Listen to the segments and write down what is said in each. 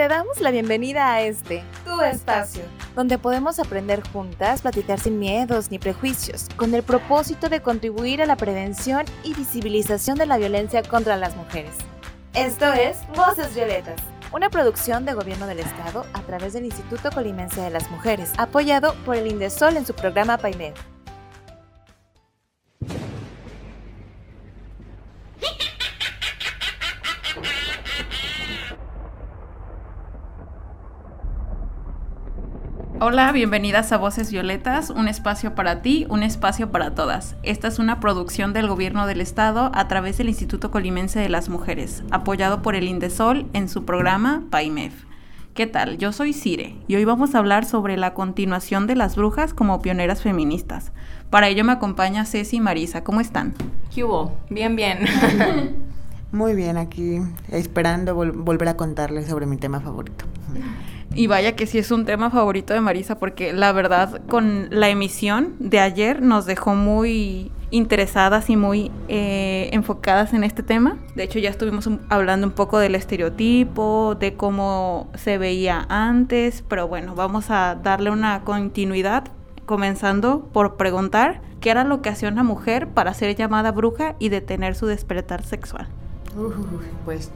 Te damos la bienvenida a este, tu espacio, donde podemos aprender juntas, platicar sin miedos ni prejuicios, con el propósito de contribuir a la prevención y visibilización de la violencia contra las mujeres. Esto es Voces Violetas, una producción de Gobierno del Estado a través del Instituto Colimense de las Mujeres, apoyado por el Indesol en su programa PAIMED. Hola, bienvenidas a Voces Violetas, un espacio para ti, un espacio para todas. Esta es una producción del Gobierno del Estado a través del Instituto Colimense de las Mujeres, apoyado por el Indesol en su programa PAIMEF. ¿Qué tal? Yo soy Cire y hoy vamos a hablar sobre la continuación de las brujas como pioneras feministas. Para ello me acompaña Ceci y Marisa. ¿Cómo están? ¿Qué hubo? Bien, bien. Muy bien, aquí esperando volver a contarles sobre mi tema favorito. Y vaya que sí es un tema favorito de Marisa porque la verdad con la emisión de ayer nos dejó muy interesadas y muy eh, enfocadas en este tema. De hecho ya estuvimos hablando un poco del estereotipo, de cómo se veía antes, pero bueno, vamos a darle una continuidad comenzando por preguntar qué era lo que hacía una mujer para ser llamada bruja y detener su despertar sexual. pues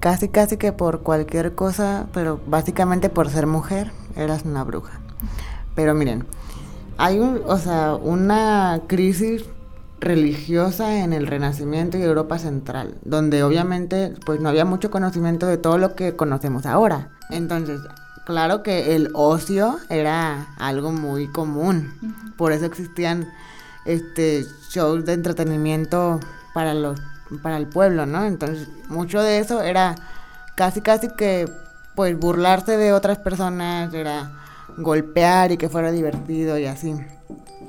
casi casi que por cualquier cosa, pero básicamente por ser mujer, eras una bruja. Pero miren, hay un, o sea, una crisis religiosa en el Renacimiento y Europa Central, donde obviamente pues no había mucho conocimiento de todo lo que conocemos ahora. Entonces, claro que el ocio era algo muy común. Por eso existían este shows de entretenimiento para los para el pueblo, ¿no? Entonces, mucho de eso era casi casi que pues burlarse de otras personas, era golpear y que fuera divertido y así.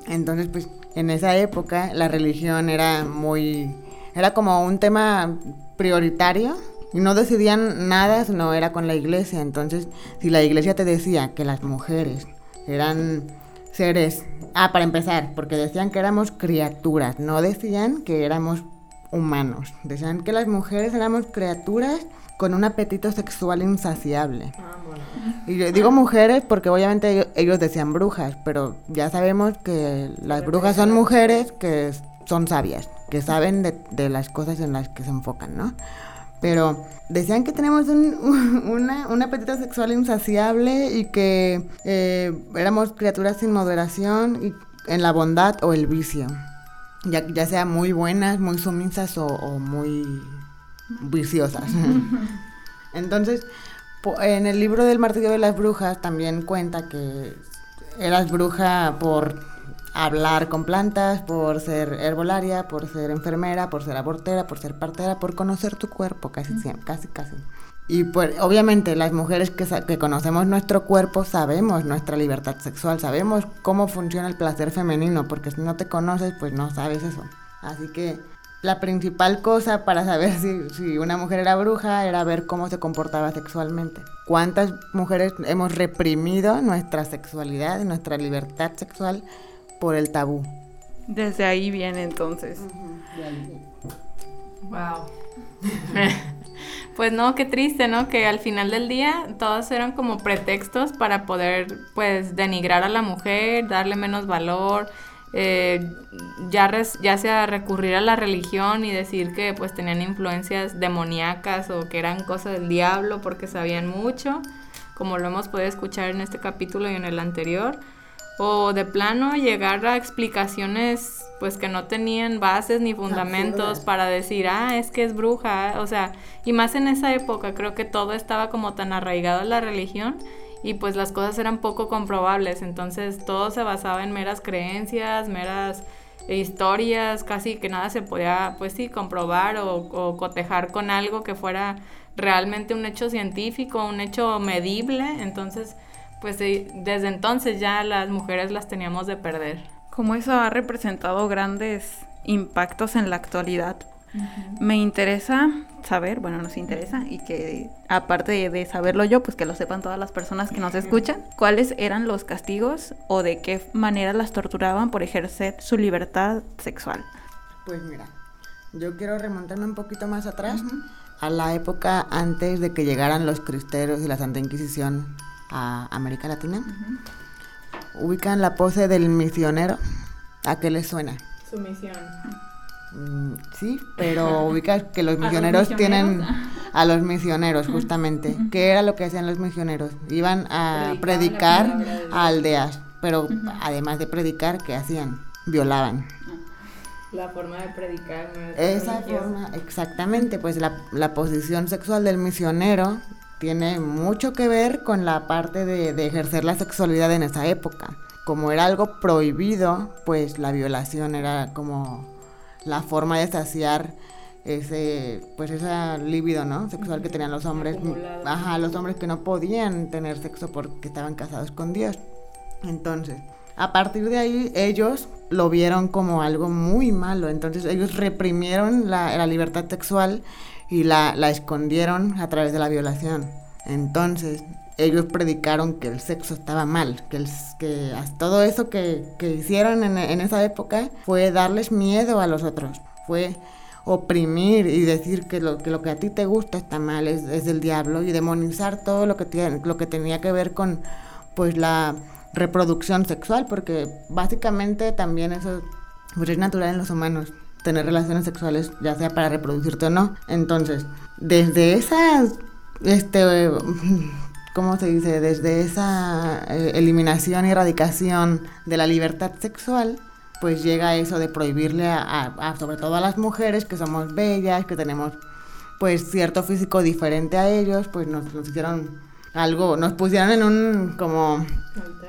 Entonces, pues en esa época la religión era muy era como un tema prioritario y no decidían nada no era con la iglesia. Entonces, si la iglesia te decía que las mujeres eran seres, ah, para empezar, porque decían que éramos criaturas, no decían que éramos humanos. Decían que las mujeres éramos criaturas con un apetito sexual insaciable. Ah, y yo digo mujeres porque obviamente ellos decían brujas, pero ya sabemos que las brujas son mujeres que son sabias, que saben de, las cosas en las que se enfocan, ¿no? Pero decían que tenemos un, apetito sexual insaciable y que eh, éramos criaturas sin moderación y en la bondad o el vicio ya, ya sea muy buenas, muy sumisas o, muy viciosas. Entonces, en el libro del martillo de las brujas también cuenta que eras bruja por hablar con plantas, por ser herbolaria, por ser enfermera, por ser abortera, por ser partera, por conocer tu cuerpo, casi siempre, casi, casi. Y pues obviamente las mujeres que, que, conocemos nuestro cuerpo sabemos nuestra libertad sexual, sabemos cómo funciona el placer femenino, porque si no te conoces pues no sabes eso. Así que la principal cosa para saber si, si una mujer era bruja era ver cómo se comportaba sexualmente. ¿Cuántas mujeres hemos reprimido nuestra sexualidad, nuestra libertad sexual por el tabú? Desde ahí viene entonces. Wow. Pues no, qué triste, ¿no? Que al final del día todos eran como pretextos para poder, pues, denigrar a la mujer, darle menos valor, eh, ya, ya sea recurrir a la religión y decir que pues tenían influencias demoníacas o que eran cosas del diablo porque sabían mucho, como lo hemos podido escuchar en este capítulo y en el anterior o de plano llegar a explicaciones pues que no tenían bases ni fundamentos para decir, ah, es que es bruja, o sea, y más en esa época creo que todo estaba como tan arraigado a la religión y pues las cosas eran poco comprobables, entonces todo se basaba en meras creencias, meras historias, casi que nada se podía pues sí comprobar o, o cotejar con algo que fuera realmente un hecho científico, un hecho medible, entonces pues desde entonces ya las mujeres las teníamos de perder. Como eso ha representado grandes impactos en la actualidad. Me interesa saber, bueno, nos interesa y que aparte de, saberlo yo, pues que lo sepan todas las personas que nos escuchan, cuáles eran los castigos o de qué manera las torturaban por ejercer su libertad sexual. Pues mira, yo quiero remontarme un poquito más atrás a la época antes de que llegaran los cristeros y la Santa Inquisición a América Latina. Ubican la pose del misionero. ¿A qué les suena? Su misión. Mm, sí, pero ubicas que los misioneros, tienen a los misioneros justamente. ¿Qué era lo que hacían los misioneros? Iban a predicar a aldeas, pero además de predicar, ¿qué hacían? Violaban. La forma de predicar. Esa forma, exactamente, pues la, la, posición sexual del misionero tiene mucho que ver con la parte de, de ejercer la sexualidad en esa época. Como era algo prohibido, pues la violación era como la forma de saciar ese pues esa libido no sexual que tenían los hombres. ajá los hombres que no podían tener sexo porque estaban casados con Dios. Entonces a partir de ahí ellos lo vieron como algo muy malo. Entonces ellos reprimieron la, la libertad sexual y la, la escondieron a través de la violación. Entonces ellos predicaron que el sexo estaba mal, que, el, que todo eso que, que hicieron en, en, esa época fue darles miedo a los otros, fue oprimir y decir que lo que, lo que a ti te gusta está mal, es, es del diablo y demonizar todo lo que, tiene, lo que tenía que ver con pues la reproducción sexual, porque básicamente también eso pues, es natural en los humanos tener relaciones sexuales, ya sea para reproducirte o no. Entonces, desde esa este ¿cómo se dice? Desde esa eh, eliminación y erradicación de la libertad sexual, pues llega eso de prohibirle a, sobre todo a las mujeres que somos bellas, que tenemos pues cierto físico diferente a ellos, pues nos, hicieron algo, nos pusieron en un como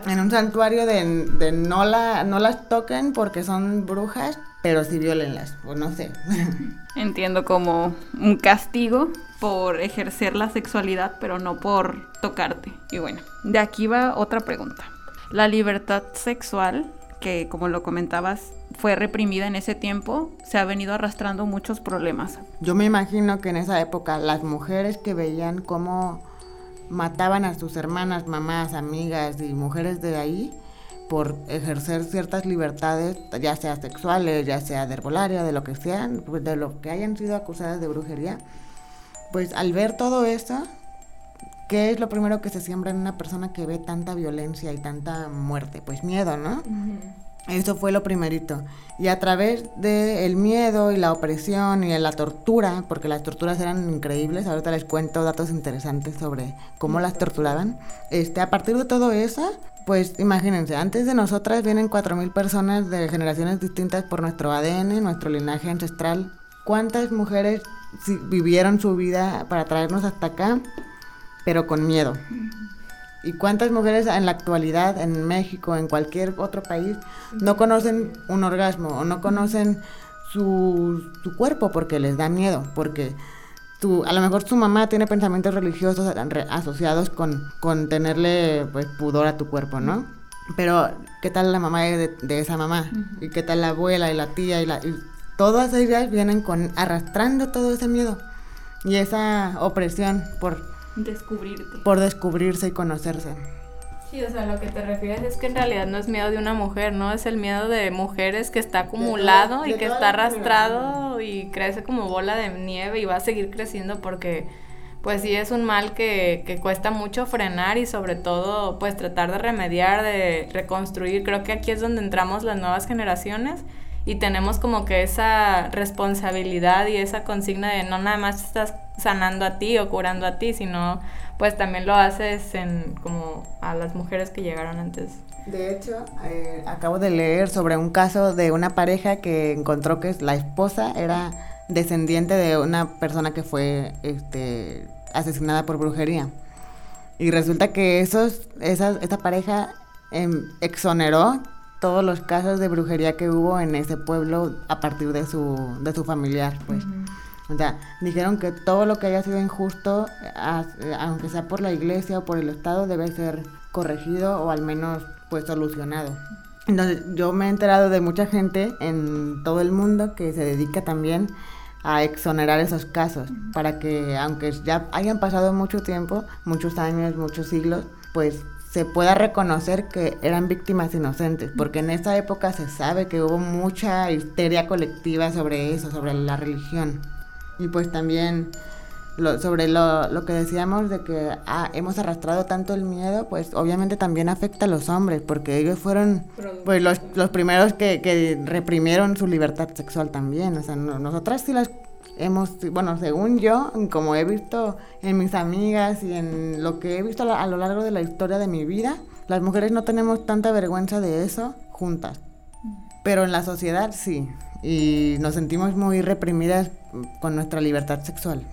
en un santuario de, de, no la no las toquen porque son brujas, pero sí violenlas, o no sé. Entiendo como un castigo por ejercer la sexualidad, pero no por tocarte. Y bueno, de aquí va otra pregunta. La libertad sexual, que como lo comentabas, fue reprimida en ese tiempo, se ha venido arrastrando muchos problemas. Yo me imagino que en esa época las mujeres que veían cómo mataban a sus hermanas, mamás, amigas y mujeres de ahí por ejercer ciertas libertades, ya sea sexuales, ya sea de herbolaria, de lo que sean, pues de lo que hayan sido acusadas de brujería, pues al ver todo esto, ¿qué es lo primero que se siembra en una persona que ve tanta violencia y tanta muerte? Pues miedo, ¿no? Eso fue lo primerito. Y a través del miedo y la opresión y la tortura, porque las torturas eran increíbles, ahorita les cuento datos interesantes sobre cómo las torturaban. Este, a partir de todo eso, pues imagínense, antes de nosotras vienen 4.000 personas de generaciones distintas por nuestro ADN, nuestro linaje ancestral. ¿Cuántas mujeres vivieron su vida para traernos hasta acá, pero con miedo. ¿Y cuántas mujeres en la actualidad, en México, en cualquier otro país, no conocen un orgasmo o no conocen su, su cuerpo porque les da miedo? Porque tu, a lo mejor su mamá tiene pensamientos religiosos asociados con, con tenerle pues, pudor a tu cuerpo, ¿no? Pero, ¿qué tal la mamá de, de esa mamá? ¿Y qué tal la abuela y la tía y la todas ellas vienen con arrastrando todo ese miedo y esa opresión por descubrirte. Por descubrirse y conocerse. Sí, o sea, lo que te refieres es que en realidad no es miedo de una mujer, ¿no? Es el miedo de mujeres que está acumulado y que está arrastrado y crece como bola de nieve y va a seguir creciendo porque pues sí es un mal que, que cuesta mucho frenar y sobre todo pues tratar de remediar, de reconstruir. Creo que aquí es donde entramos las nuevas generaciones y tenemos como que esa responsabilidad y esa consigna de no nada más estás sanando a ti o curando a ti, sino pues también lo haces en como a las mujeres que llegaron antes. De hecho, eh, acabo de leer sobre un caso de una pareja que encontró que la esposa era descendiente de una persona que fue este, asesinada por brujería. Y resulta que esos, esa, esa pareja em, exoneró todos los casos de brujería que hubo en ese pueblo a partir de su, de su familiar, pues. O sea, dijeron que todo lo que haya sido injusto, aunque sea por la iglesia o por el Estado, debe ser corregido o al menos pues solucionado. Entonces, yo me he enterado de mucha gente en todo el mundo que se dedica también a exonerar esos casos, para que aunque ya hayan pasado mucho tiempo, muchos años, muchos siglos, pues se pueda reconocer que eran víctimas inocentes, porque en esa época se sabe que hubo mucha histeria colectiva sobre eso, sobre la religión. Y pues también sobre lo, lo, que decíamos de que ah, hemos arrastrado tanto el miedo, pues obviamente también afecta a los hombres, porque ellos fueron pues, los, los primeros que, que, reprimieron su libertad sexual también. O sea, nosotras sí las hemos, bueno, según yo, como he visto en mis amigas y en lo que he visto a lo largo de la historia de mi vida, las mujeres no tenemos tanta vergüenza de eso juntas. Pero en la sociedad sí. Y nos sentimos muy reprimidas con nuestra libertad sexual.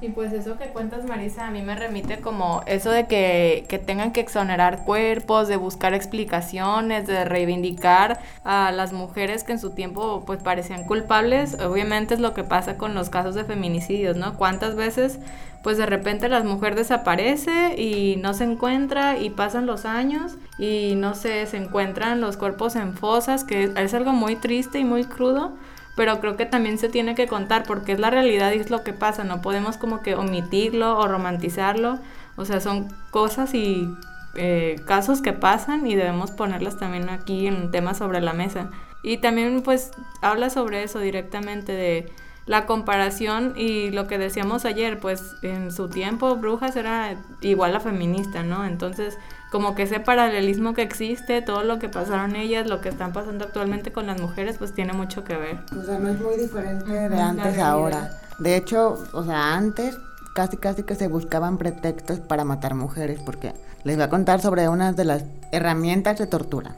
Y pues eso que cuentas, Marisa, a mí me remite como eso de que, que, tengan que exonerar cuerpos, de buscar explicaciones, de reivindicar a las mujeres que en su tiempo pues parecían culpables. Obviamente es lo que pasa con los casos de feminicidios, ¿no? ¿Cuántas veces pues de repente la mujer desaparece y no se encuentra y pasan los años y no se encuentran los cuerpos en fosas, que es algo muy triste y muy crudo pero creo que también se tiene que contar porque es la realidad y es lo que pasa, no podemos como que omitirlo o romantizarlo, o sea, son cosas y eh, casos que pasan y debemos ponerlas también aquí en temas sobre la mesa. Y también pues habla sobre eso directamente de la comparación y lo que decíamos ayer, pues en su tiempo Brujas era igual a feminista, ¿no? Entonces como que ese paralelismo que existe, todo lo que pasaron ellas, lo que están pasando actualmente con las mujeres, pues tiene mucho que ver. O sea, no es muy diferente de antes a ahora. De hecho, o sea, antes casi casi que se buscaban pretextos para matar mujeres, porque les voy a contar sobre una de las herramientas de tortura.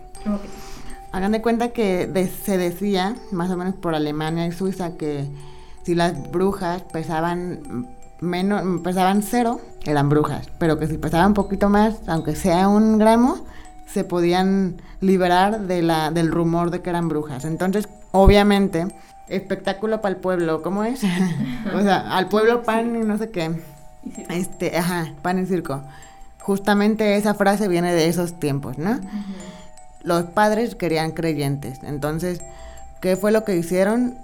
Hagan de cuenta que se decía, más o menos por Alemania y Suiza, que si las brujas pesaban menos, pesaban cero, eran brujas, pero que si pesaban un poquito más, aunque sea un gramo, se podían liberar de la, del rumor de que eran brujas. Entonces, obviamente, espectáculo para el pueblo, ¿cómo es? o sea, al pueblo pan y no sé qué. Este, ajá, pan y circo. Justamente esa frase viene de esos tiempos, ¿no? Los padres querían creyentes. Entonces, ¿qué fue lo que hicieron?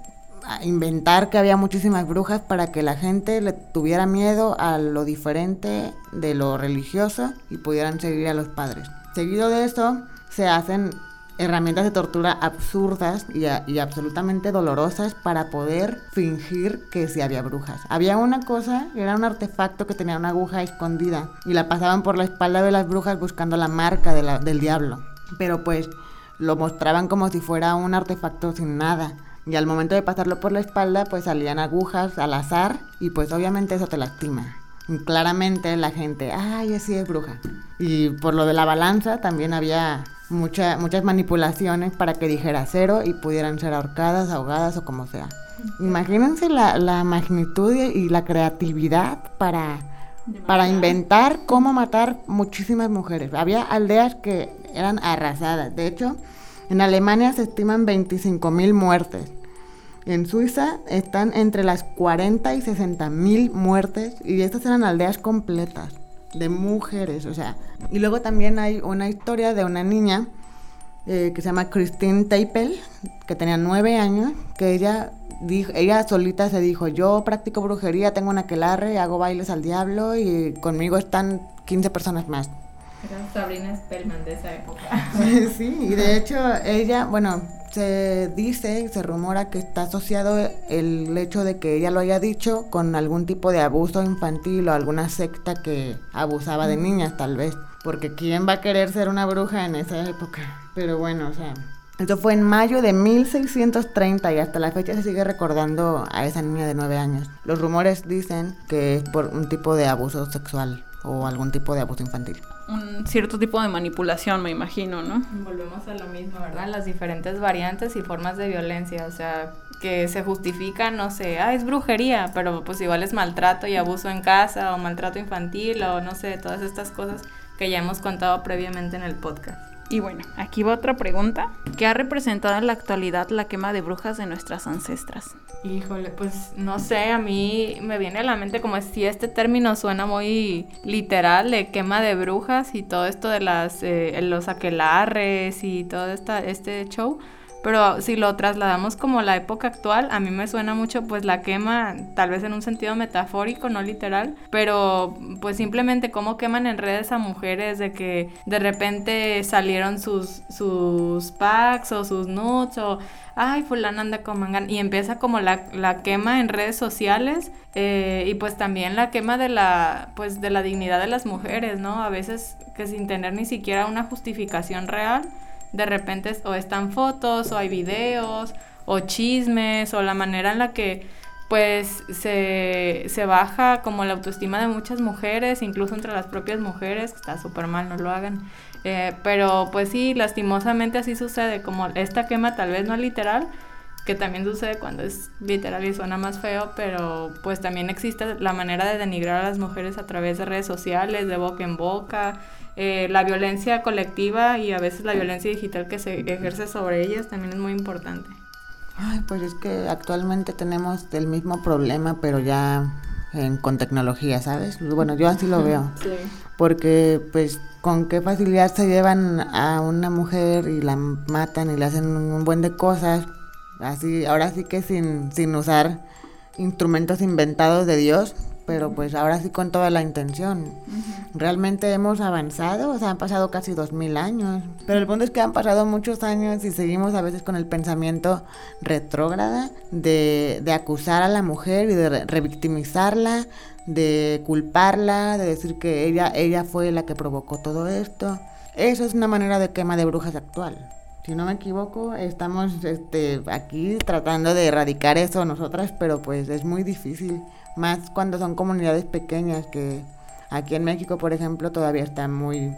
Inventar que había muchísimas brujas para que la gente le tuviera miedo a lo diferente de lo religioso y pudieran seguir a los padres. Seguido de eso, se hacen herramientas de tortura absurdas y, absolutamente dolorosas para poder fingir que sí había brujas. Había una cosa, era un artefacto que tenía una aguja escondida y la pasaban por la espalda de las brujas buscando la marca del diablo. Pero pues lo mostraban como si fuera un artefacto sin nada. Y al momento de pasarlo por la espalda, pues salían agujas al azar y pues obviamente eso te lastima. Y claramente la gente, ay, así es bruja. Y por lo de la balanza también había mucha, muchas manipulaciones para que dijera cero y pudieran ser ahorcadas, ahogadas o como sea. Imagínense la, la magnitud y la creatividad para, para inventar cómo matar muchísimas mujeres. Había aldeas que eran arrasadas. De hecho, en Alemania se estiman 25.000 muertes. En Suiza están entre las 40 y 60 mil muertes y estas eran aldeas completas de mujeres, o sea. Y luego también hay una historia de una niña eh, que se llama Christine Teipel, que tenía nueve años, que ella dijo, ella solita se dijo, yo practico brujería, tengo una aquelarre, hago bailes al diablo y conmigo están 15 personas más. Era Sabrina Spellman de esa época. sí, y de hecho ella, bueno, se dice, se rumora que está asociado el hecho de que ella lo haya dicho con algún tipo de abuso infantil o alguna secta que abusaba de niñas tal vez. Porque ¿quién va a querer ser una bruja en esa época? Pero bueno, o sea, esto fue en mayo de 1630 y hasta la fecha se sigue recordando a esa niña de 9 años. Los rumores dicen que es por un tipo de abuso sexual o algún tipo de abuso infantil un cierto tipo de manipulación, me imagino, ¿no? Volvemos a lo mismo, ¿verdad? Las diferentes variantes y formas de violencia, o sea, que se justifica, no sé, ah, es brujería, pero pues igual es maltrato y abuso en casa o maltrato infantil o no sé, todas estas cosas que ya hemos contado previamente en el podcast. Y bueno, aquí va otra pregunta. ¿Qué ha representado en la actualidad la quema de brujas de nuestras ancestras? Híjole, pues no sé, a mí me viene a la mente como si este término suena muy literal de quema de brujas y todo esto de eh, los aquelarres y todo este show. Pero si lo trasladamos como la época actual, a mí me suena mucho pues la quema, tal vez en un sentido metafórico, no literal, pero pues simplemente cómo queman en redes a mujeres de que de repente salieron sus, sus packs o sus nudes o ay, fulana anda con mangan. Y empieza como la, la quema en redes sociales eh, y pues también la quema de la, pues de la dignidad de las mujeres, ¿no? A veces que sin tener ni siquiera una justificación real, de repente o están fotos o hay videos o chismes o la manera en la que pues se, se baja como la autoestima de muchas mujeres, incluso entre las propias mujeres, está súper mal, no lo hagan. Eh, pero pues sí, lastimosamente así sucede, como esta quema tal vez no literal, que también sucede cuando es literal y suena más feo, pero pues también existe la manera de denigrar a las mujeres a través de redes sociales, de boca en boca, eh, la violencia colectiva y a veces la violencia digital que se ejerce sobre ellas también es muy importante. Ay, pues es que actualmente tenemos el mismo problema, pero ya con tecnología, ¿sabes? Bueno, yo así lo veo. Sí. Porque, pues, con qué facilidad se llevan a una mujer y la matan y le hacen un buen de cosas. Así, ahora sí que sin, sin usar instrumentos inventados de Dios, pero pues ahora sí con toda la intención. Realmente hemos avanzado, o sea, han pasado casi dos mil años, pero el punto es que han pasado muchos años y seguimos a veces con el pensamiento retrógrada de, de acusar a la mujer y de revictimizarla, de culparla, de decir que ella, ella fue la que provocó todo esto. Eso es una manera de quema de brujas actual. Si no me equivoco, estamos este, aquí tratando de erradicar eso nosotras, pero pues es muy difícil más cuando son comunidades pequeñas que aquí en México, por ejemplo, todavía está muy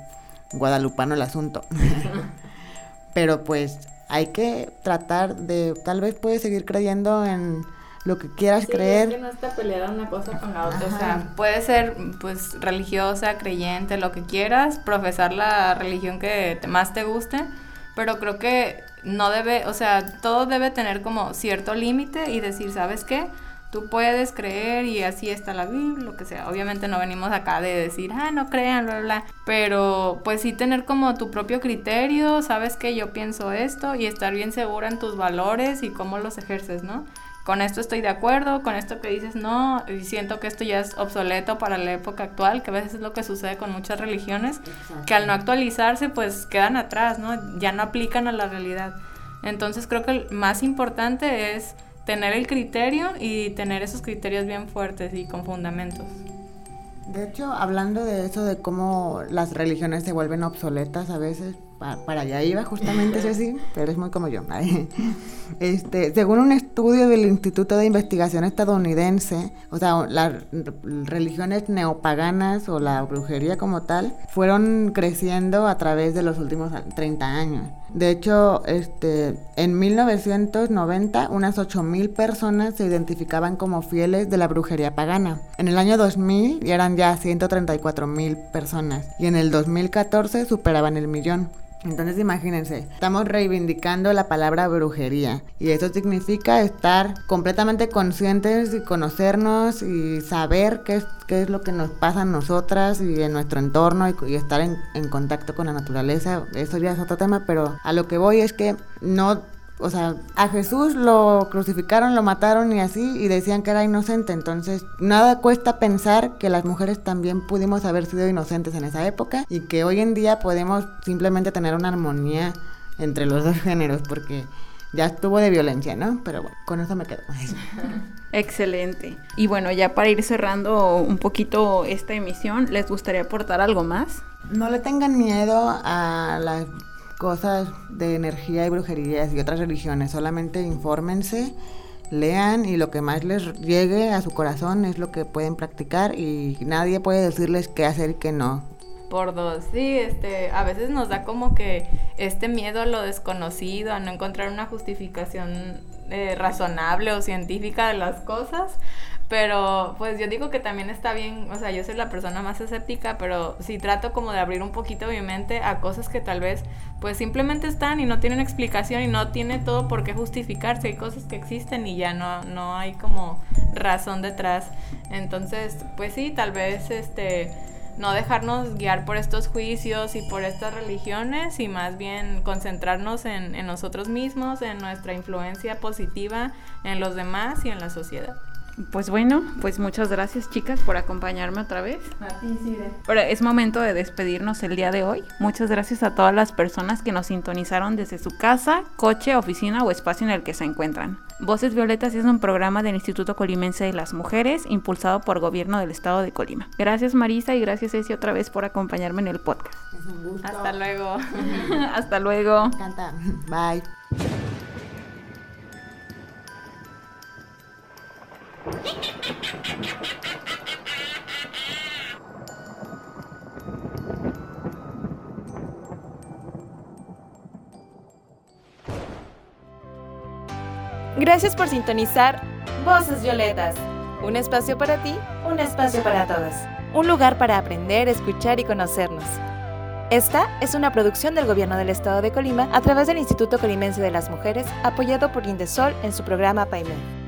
guadalupano el asunto. Pero pues hay que tratar de, tal vez puedes seguir creyendo en lo que quieras creer. Es que no está peleada una cosa con la otra. O sea, puede ser pues religiosa, creyente, lo que quieras, profesar la religión que más te guste, pero creo que no debe, o sea, todo debe tener como cierto límite y decir, ¿sabes qué? Tú puedes creer y así está la Biblia, lo que sea. Obviamente no venimos acá de decir, ah, no crean, bla, bla, Pero pues sí tener como tu propio criterio, sabes que yo pienso esto y estar bien segura en tus valores y cómo los ejerces, ¿no? Con esto estoy de acuerdo, con esto que dices no, y siento que esto ya es obsoleto para la época actual, que a veces es lo que sucede con muchas religiones, que al no actualizarse pues quedan atrás, ¿no? Ya no aplican a la realidad. Entonces creo que el más importante es tener el criterio y tener esos criterios bien fuertes y con fundamentos. De hecho, hablando de eso, de cómo las religiones se vuelven obsoletas a veces, para, allá iba justamente sí, pero es muy como yo. Este, según un estudio del Instituto de Investigación estadounidense, o sea, las religiones neopaganas o la brujería como tal, fueron creciendo a través de los últimos 30 años. De hecho, este, en 1990, unas 8.000 personas se identificaban como fieles de la brujería pagana. En el año 2000 eran ya 134.000 personas y en el 2014 superaban el millón. Entonces imagínense, estamos reivindicando la palabra brujería y eso significa estar completamente conscientes y conocernos y saber qué es, qué es lo que nos pasa a nosotras y en nuestro entorno y, y estar en, en contacto con la naturaleza. Eso ya es otro tema, pero a lo que voy es que no o sea, a Jesús lo crucificaron, lo mataron y así, y decían que era inocente. Entonces, nada cuesta pensar que las mujeres también pudimos haber sido inocentes en esa época y que hoy en día podemos simplemente tener una armonía entre los dos géneros, porque ya estuvo de violencia, ¿no? Pero bueno, con eso me quedo. Excelente. Y bueno, ya para ir cerrando un poquito esta emisión, ¿les gustaría aportar algo más? No le tengan miedo a las cosas de energía y brujerías y otras religiones. Solamente infórmense, lean y lo que más les llegue a su corazón es lo que pueden practicar y nadie puede decirles qué hacer y qué no. Por dos, sí, este, a veces nos da como que este miedo a lo desconocido, a no encontrar una justificación eh, razonable o científica de las cosas, pero pues yo digo que también está bien, o sea, yo soy la persona más escéptica, pero sí trato como de abrir un poquito mi mente a cosas que tal vez pues simplemente están y no tienen explicación y no tiene todo por qué justificarse. Hay cosas que existen y ya no, no hay como razón detrás. Entonces, pues sí, tal vez este no dejarnos guiar por estos juicios y por estas religiones y más bien concentrarnos en, en nosotros mismos, en nuestra influencia positiva en los demás y en la sociedad. Pues bueno, pues muchas gracias chicas por acompañarme otra vez. Pero es momento de despedirnos el día de hoy. Muchas gracias a todas las personas que nos sintonizaron desde su casa, coche, oficina o espacio en el que se encuentran. Voces Violetas es un programa del Instituto Colimense de las Mujeres impulsado por Gobierno del Estado de Colima. Gracias Marisa y gracias Ceci otra vez por acompañarme en el podcast. Es un gusto. Hasta luego. Hasta luego. Me encanta. Bye. Gracias por sintonizar Voces Violetas. Un espacio para ti, un espacio para todas. Un lugar para aprender, escuchar y conocernos. Esta es una producción del Gobierno del Estado de Colima a través del Instituto Colimense de las Mujeres, apoyado por Indesol en su programa PAIME.